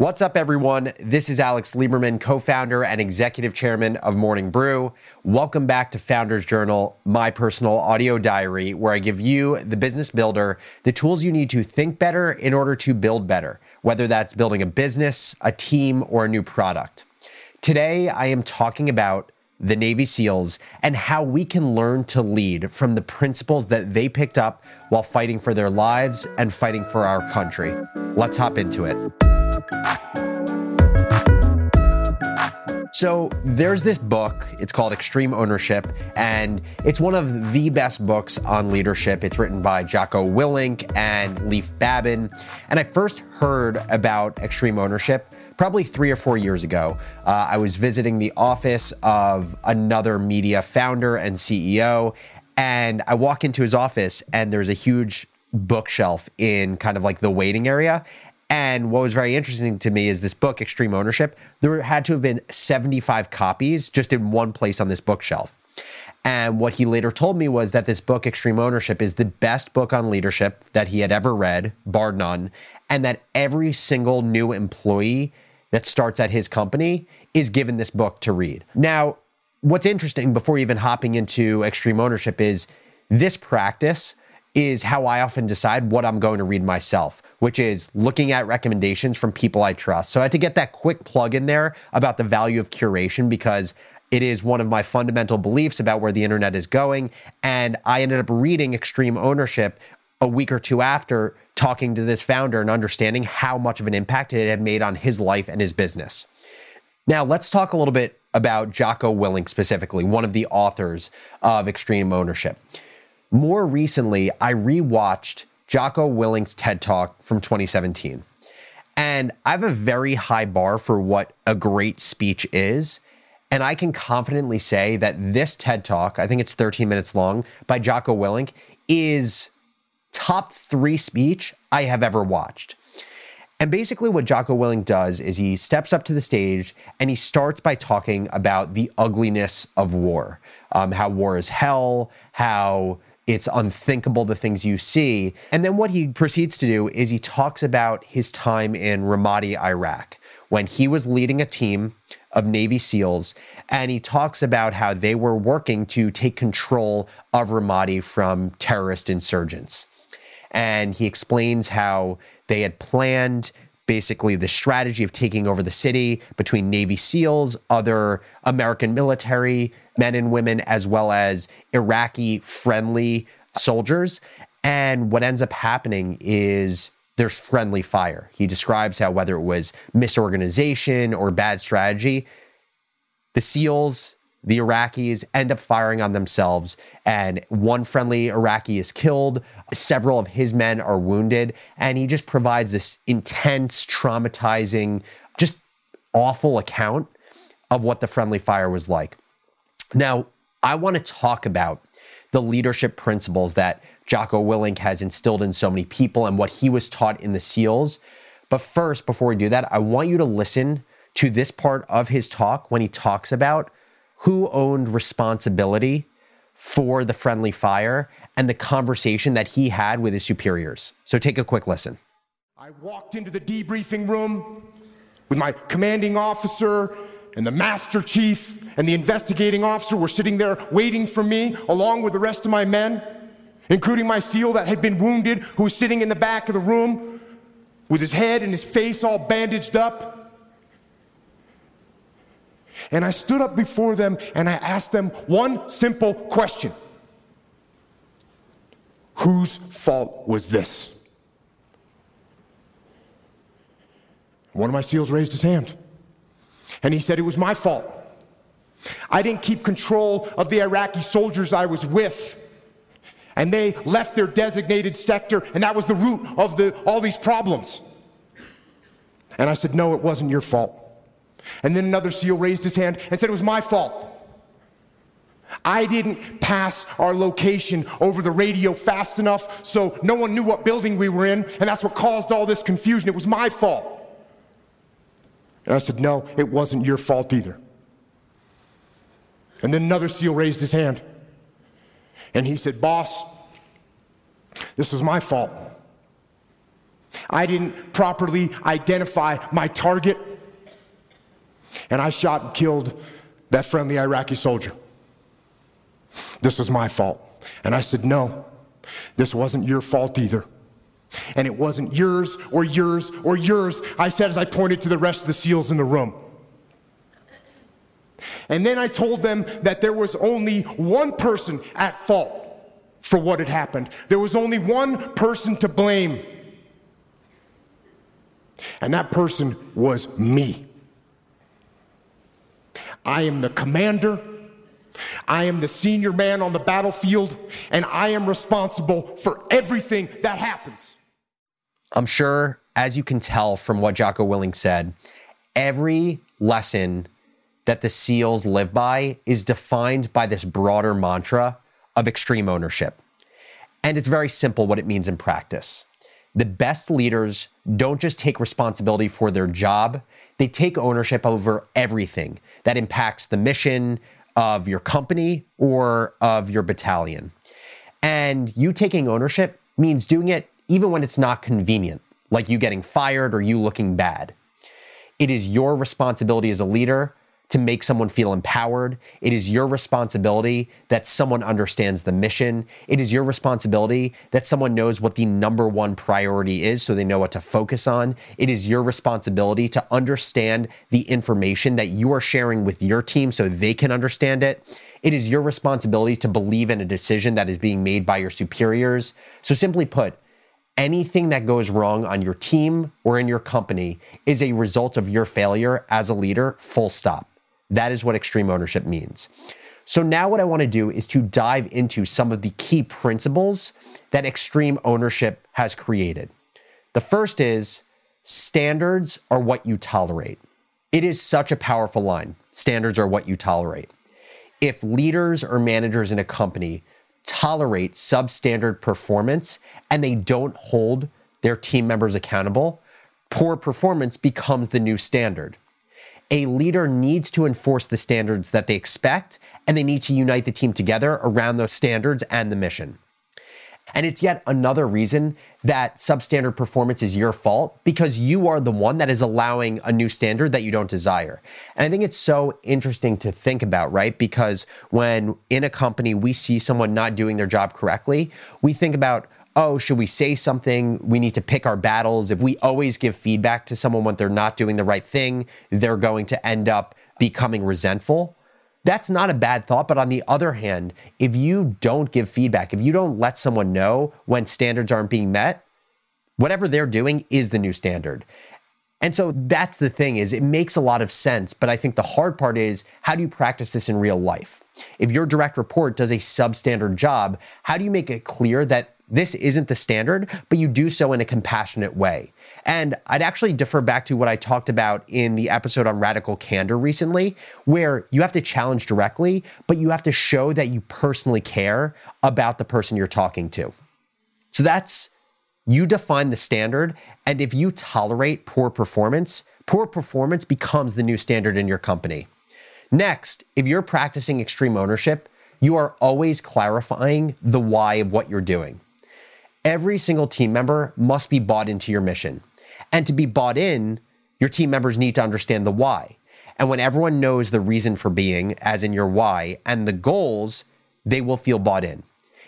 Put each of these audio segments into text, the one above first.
What's up, everyone? This is Alex Lieberman, co founder and executive chairman of Morning Brew. Welcome back to Founders Journal, my personal audio diary, where I give you, the business builder, the tools you need to think better in order to build better, whether that's building a business, a team, or a new product. Today, I am talking about the Navy SEALs and how we can learn to lead from the principles that they picked up while fighting for their lives and fighting for our country. Let's hop into it. So there's this book. It's called Extreme Ownership, and it's one of the best books on leadership. It's written by Jocko Willink and Leif Babin. And I first heard about Extreme Ownership probably three or four years ago. Uh, I was visiting the office of another media founder and CEO, and I walk into his office, and there's a huge bookshelf in kind of like the waiting area. And what was very interesting to me is this book, Extreme Ownership. There had to have been 75 copies just in one place on this bookshelf. And what he later told me was that this book, Extreme Ownership, is the best book on leadership that he had ever read, bar none, and that every single new employee that starts at his company is given this book to read. Now, what's interesting before even hopping into Extreme Ownership is this practice is how I often decide what I'm going to read myself, which is looking at recommendations from people I trust. So I had to get that quick plug in there about the value of curation because it is one of my fundamental beliefs about where the internet is going. And I ended up reading Extreme Ownership a week or two after talking to this founder and understanding how much of an impact it had made on his life and his business. Now, let's talk a little bit about Jocko Willink specifically, one of the authors of Extreme Ownership. More recently, I rewatched Jocko Willink's TED Talk from 2017. And I have a very high bar for what a great speech is. And I can confidently say that this TED Talk, I think it's 13 minutes long, by Jocko Willink, is top three speech I have ever watched. And basically, what Jocko Willink does is he steps up to the stage and he starts by talking about the ugliness of war, um, how war is hell, how it's unthinkable the things you see. And then what he proceeds to do is he talks about his time in Ramadi, Iraq, when he was leading a team of Navy SEALs. And he talks about how they were working to take control of Ramadi from terrorist insurgents. And he explains how they had planned basically the strategy of taking over the city between Navy SEALs, other American military men and women, as well as Iraqi friendly soldiers. And what ends up happening is there's friendly fire. He describes how whether it was misorganization or bad strategy, the SEALs the Iraqis end up firing on themselves, and one friendly Iraqi is killed. Several of his men are wounded, and he just provides this intense, traumatizing, just awful account of what the friendly fire was like. Now, I want to talk about the leadership principles that Jocko Willink has instilled in so many people and what he was taught in the SEALs. But first, before we do that, I want you to listen to this part of his talk when he talks about who owned responsibility for the friendly fire and the conversation that he had with his superiors. So take a quick listen. I walked into the debriefing room with my commanding officer and the master chief and the investigating officer were sitting there waiting for me along with the rest of my men, including my SEAL that had been wounded, who was sitting in the back of the room with his head and his face all bandaged up. And I stood up before them and I asked them one simple question Whose fault was this? One of my SEALs raised his hand and he said, It was my fault. I didn't keep control of the Iraqi soldiers I was with. And they left their designated sector, and that was the root of the, all these problems. And I said, No, it wasn't your fault. And then another SEAL raised his hand and said it was my fault. I didn't pass our location over the radio fast enough so no one knew what building we were in, and that's what caused all this confusion. It was my fault. And I said, No, it wasn't your fault either. And then another SEAL raised his hand and he said, Boss, this was my fault. I didn't properly identify my target, and I shot and killed that friendly Iraqi soldier. This was my fault. And I said, No, this wasn't your fault either. And it wasn't yours or yours or yours, I said as I pointed to the rest of the SEALs in the room. And then I told them that there was only one person at fault for what had happened. There was only one person to blame. And that person was me. I am the commander. I am the senior man on the battlefield, and I am responsible for everything that happens. I'm sure, as you can tell from what Jocko Willink said, every lesson that the SEALs live by is defined by this broader mantra of extreme ownership. And it's very simple what it means in practice. The best leaders don't just take responsibility for their job, they take ownership over everything that impacts the mission of your company or of your battalion. And you taking ownership means doing it even when it's not convenient, like you getting fired or you looking bad. It is your responsibility as a leader to make someone feel empowered. It is your responsibility that someone understands the mission. It is your responsibility that someone knows what the number one priority is so they know what to focus on. It is your responsibility to understand the information that you are sharing with your team so they can understand it. It is your responsibility to believe in a decision that is being made by your superiors. So, simply put, anything that goes wrong on your team or in your company is a result of your failure as a leader, full stop. That is what extreme ownership means. So, now what I want to do is to dive into some of the key principles that extreme ownership has created. The first is standards are what you tolerate. It is such a powerful line. Standards are what you tolerate. If leaders or managers in a company tolerate substandard performance and they don't hold their team members accountable, poor performance becomes the new standard a leader needs to enforce the standards that they expect, and they need to unite the team together around those standards and the mission. And it's yet another reason that substandard performance is your fault because you are the one that is allowing a new standard that you don't desire. And I think it's so interesting to think about, right? Because when in a company we see someone not doing their job correctly, we think about, oh, should we say something? We need to pick our battles. If we always give feedback to someone when they're not doing the right thing, they're going to end up becoming resentful. That's not a bad thought. But on the other hand, if you don't give feedback, if you don't let someone know when standards aren't being met, whatever they're doing is the new standard. And so that's the thing is it makes a lot of sense, but I think the hard part is how do you practice this in real life? If your direct report does a substandard job, how do you make it clear that this isn't the standard, but you do so in a compassionate way. And I'd actually defer back to what I talked about in the episode on radical candor recently, where you have to challenge directly, but you have to show that you personally care about the person you're talking to. So that's you define the standard. And if you tolerate poor performance, poor performance becomes the new standard in your company. Next, if you're practicing extreme ownership, you are always clarifying the why of what you're doing. Every single team member must be bought into your mission. And to be bought in, your team members need to understand the why. And when everyone knows the reason for being, as in your why, and the goals, they will feel bought in.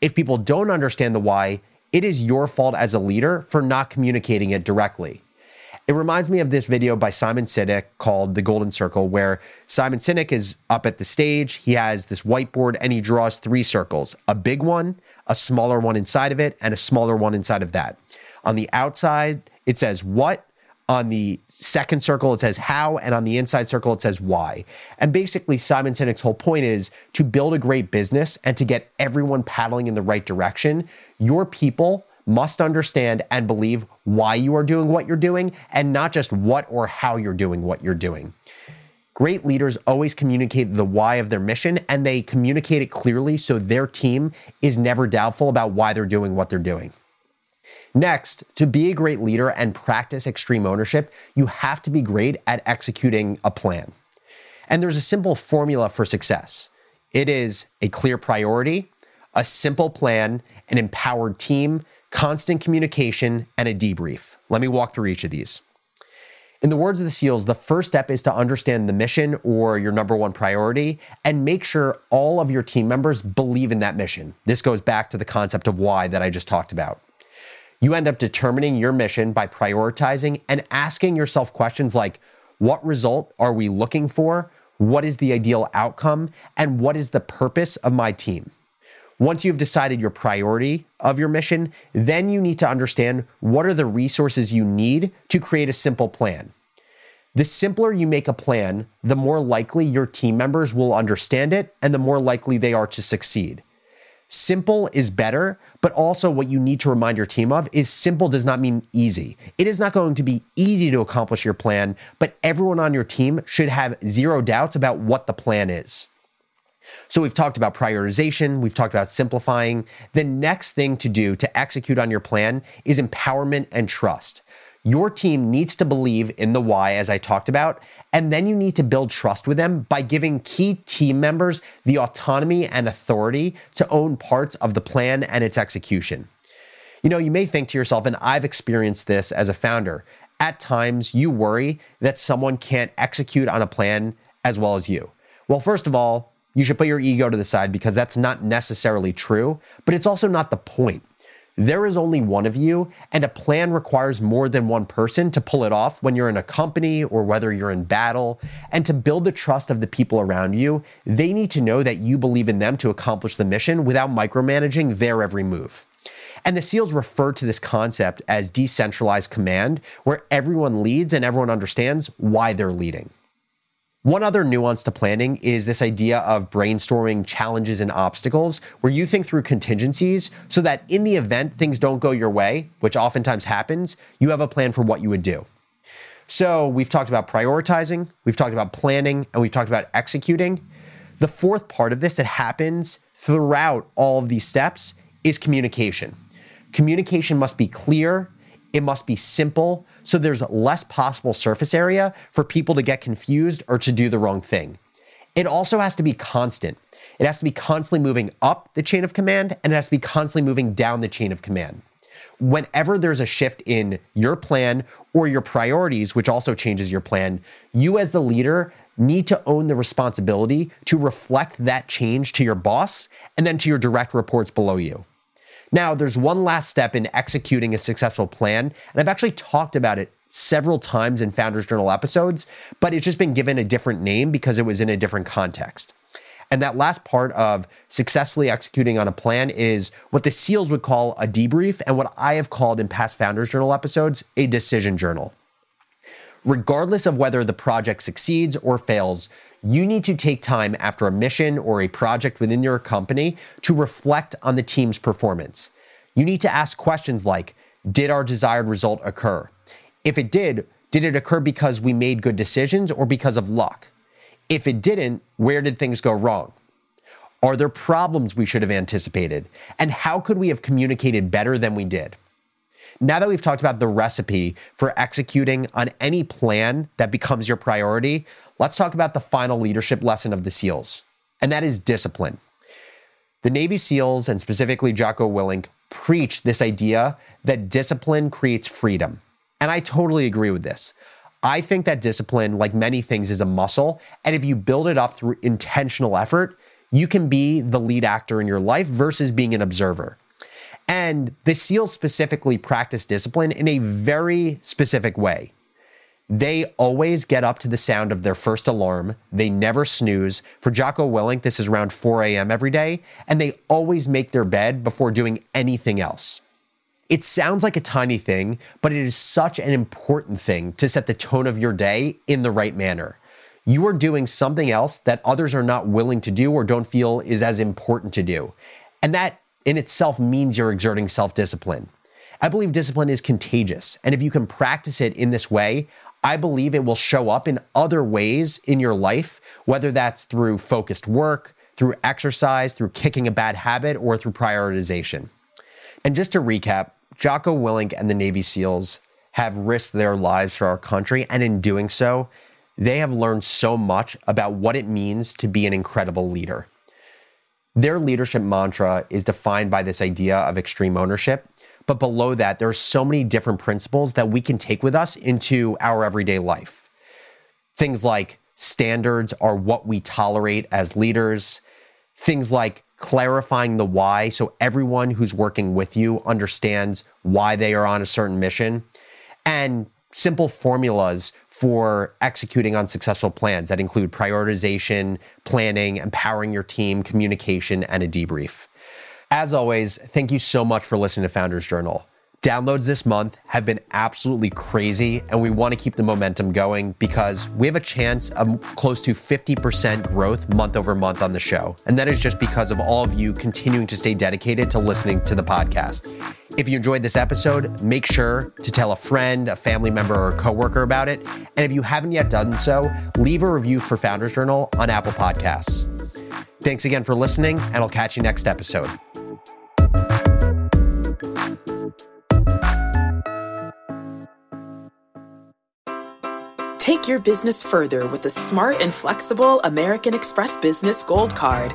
If people don't understand the why, it is your fault as a leader for not communicating it directly. It reminds me of this video by Simon Sinek called The Golden Circle, where Simon Sinek is up at the stage. He has this whiteboard and he draws three circles a big one, a smaller one inside of it, and a smaller one inside of that. On the outside, it says what. On the second circle, it says how, and on the inside circle, it says why. And basically, Simon Sinek's whole point is to build a great business and to get everyone paddling in the right direction. Your people must understand and believe why you are doing what you're doing and not just what or how you're doing what you're doing. Great leaders always communicate the why of their mission and they communicate it clearly so their team is never doubtful about why they're doing what they're doing. Next, to be a great leader and practice extreme ownership, you have to be great at executing a plan. And there's a simple formula for success it is a clear priority, a simple plan, an empowered team, constant communication, and a debrief. Let me walk through each of these. In the words of the SEALs, the first step is to understand the mission or your number one priority and make sure all of your team members believe in that mission. This goes back to the concept of why that I just talked about. You end up determining your mission by prioritizing and asking yourself questions like what result are we looking for? What is the ideal outcome? And what is the purpose of my team? Once you've decided your priority of your mission, then you need to understand what are the resources you need to create a simple plan. The simpler you make a plan, the more likely your team members will understand it and the more likely they are to succeed. Simple is better, but also what you need to remind your team of is simple does not mean easy. It is not going to be easy to accomplish your plan, but everyone on your team should have zero doubts about what the plan is. So we've talked about prioritization, we've talked about simplifying. The next thing to do to execute on your plan is empowerment and trust. Your team needs to believe in the why, as I talked about, and then you need to build trust with them by giving key team members the autonomy and authority to own parts of the plan and its execution. You know, you may think to yourself, and I've experienced this as a founder, at times you worry that someone can't execute on a plan as well as you. Well, first of all, you should put your ego to the side because that's not necessarily true, but it's also not the point. There is only one of you, and a plan requires more than one person to pull it off when you're in a company or whether you're in battle. And to build the trust of the people around you, they need to know that you believe in them to accomplish the mission without micromanaging their every move. And the SEALs refer to this concept as decentralized command, where everyone leads and everyone understands why they're leading. One other nuance to planning is this idea of brainstorming challenges and obstacles, where you think through contingencies so that in the event things don't go your way, which oftentimes happens, you have a plan for what you would do. So we've talked about prioritizing, we've talked about planning, and we've talked about executing. The fourth part of this that happens throughout all of these steps is communication. Communication must be clear, it must be simple, so there's less possible surface area for people to get confused or to do the wrong thing. It also has to be constant. It has to be constantly moving up the chain of command and it has to be constantly moving down the chain of command. Whenever there's a shift in your plan or your priorities, which also changes your plan, you as the leader need to own the responsibility to reflect that change to your boss and then to your direct reports below you. Now, there's one last step in executing a successful plan, and I've actually talked about it several times in Founders Journal episodes, but it's just been given a different name because it was in a different context. And that last part of successfully executing on a plan is what the SEALs would call a debrief, and what I have called in past Founders Journal episodes a decision journal. Regardless of whether the project succeeds or fails, you need to take time after a mission or a project within your company to reflect on the team's performance. You need to ask questions like Did our desired result occur? If it did, did it occur because we made good decisions or because of luck? If it didn't, where did things go wrong? Are there problems we should have anticipated? And how could we have communicated better than we did? Now that we've talked about the recipe for executing on any plan that becomes your priority, let's talk about the final leadership lesson of the SEALs, and that is discipline. The Navy SEALs, and specifically Jocko Willink, preach this idea that discipline creates freedom. And I totally agree with this. I think that discipline, like many things, is a muscle. And if you build it up through intentional effort, you can be the lead actor in your life versus being an observer. And the SEALs specifically practice discipline in a very specific way. They always get up to the sound of their first alarm. They never snooze. For Jocko Willink, this is around 4 a.m. every day, and they always make their bed before doing anything else. It sounds like a tiny thing, but it is such an important thing to set the tone of your day in the right manner. You are doing something else that others are not willing to do or don't feel is as important to do. And that in itself means you're exerting self discipline. I believe discipline is contagious. And if you can practice it in this way, I believe it will show up in other ways in your life, whether that's through focused work, through exercise, through kicking a bad habit, or through prioritization. And just to recap, Jocko Willink and the Navy SEALs have risked their lives for our country. And in doing so, they have learned so much about what it means to be an incredible leader. Their leadership mantra is defined by this idea of extreme ownership, But below that, there are so many different principles that we can take with us into our everyday life. Things like standards are what we tolerate as leaders, things like clarifying the why so everyone who's working with you understands why they are on a certain mission, and simple formulas for executing on successful plans that include prioritization, planning, empowering your team, communication, and a debrief. As always, thank you so much for listening to Founders Journal. Downloads this month have been absolutely crazy, and we want to keep the momentum going because we have a chance of close to 50% growth month over month on the show. And that is just because of all of you continuing to stay dedicated to listening to the podcast. If you enjoyed this episode, make sure to tell a friend, a family member, or a coworker about it. And if you haven't yet done so, leave a review for Founders Journal on Apple Podcasts. Thanks again for listening, and I'll catch you next episode. Take your business further with the smart and flexible American Express Business Gold Card.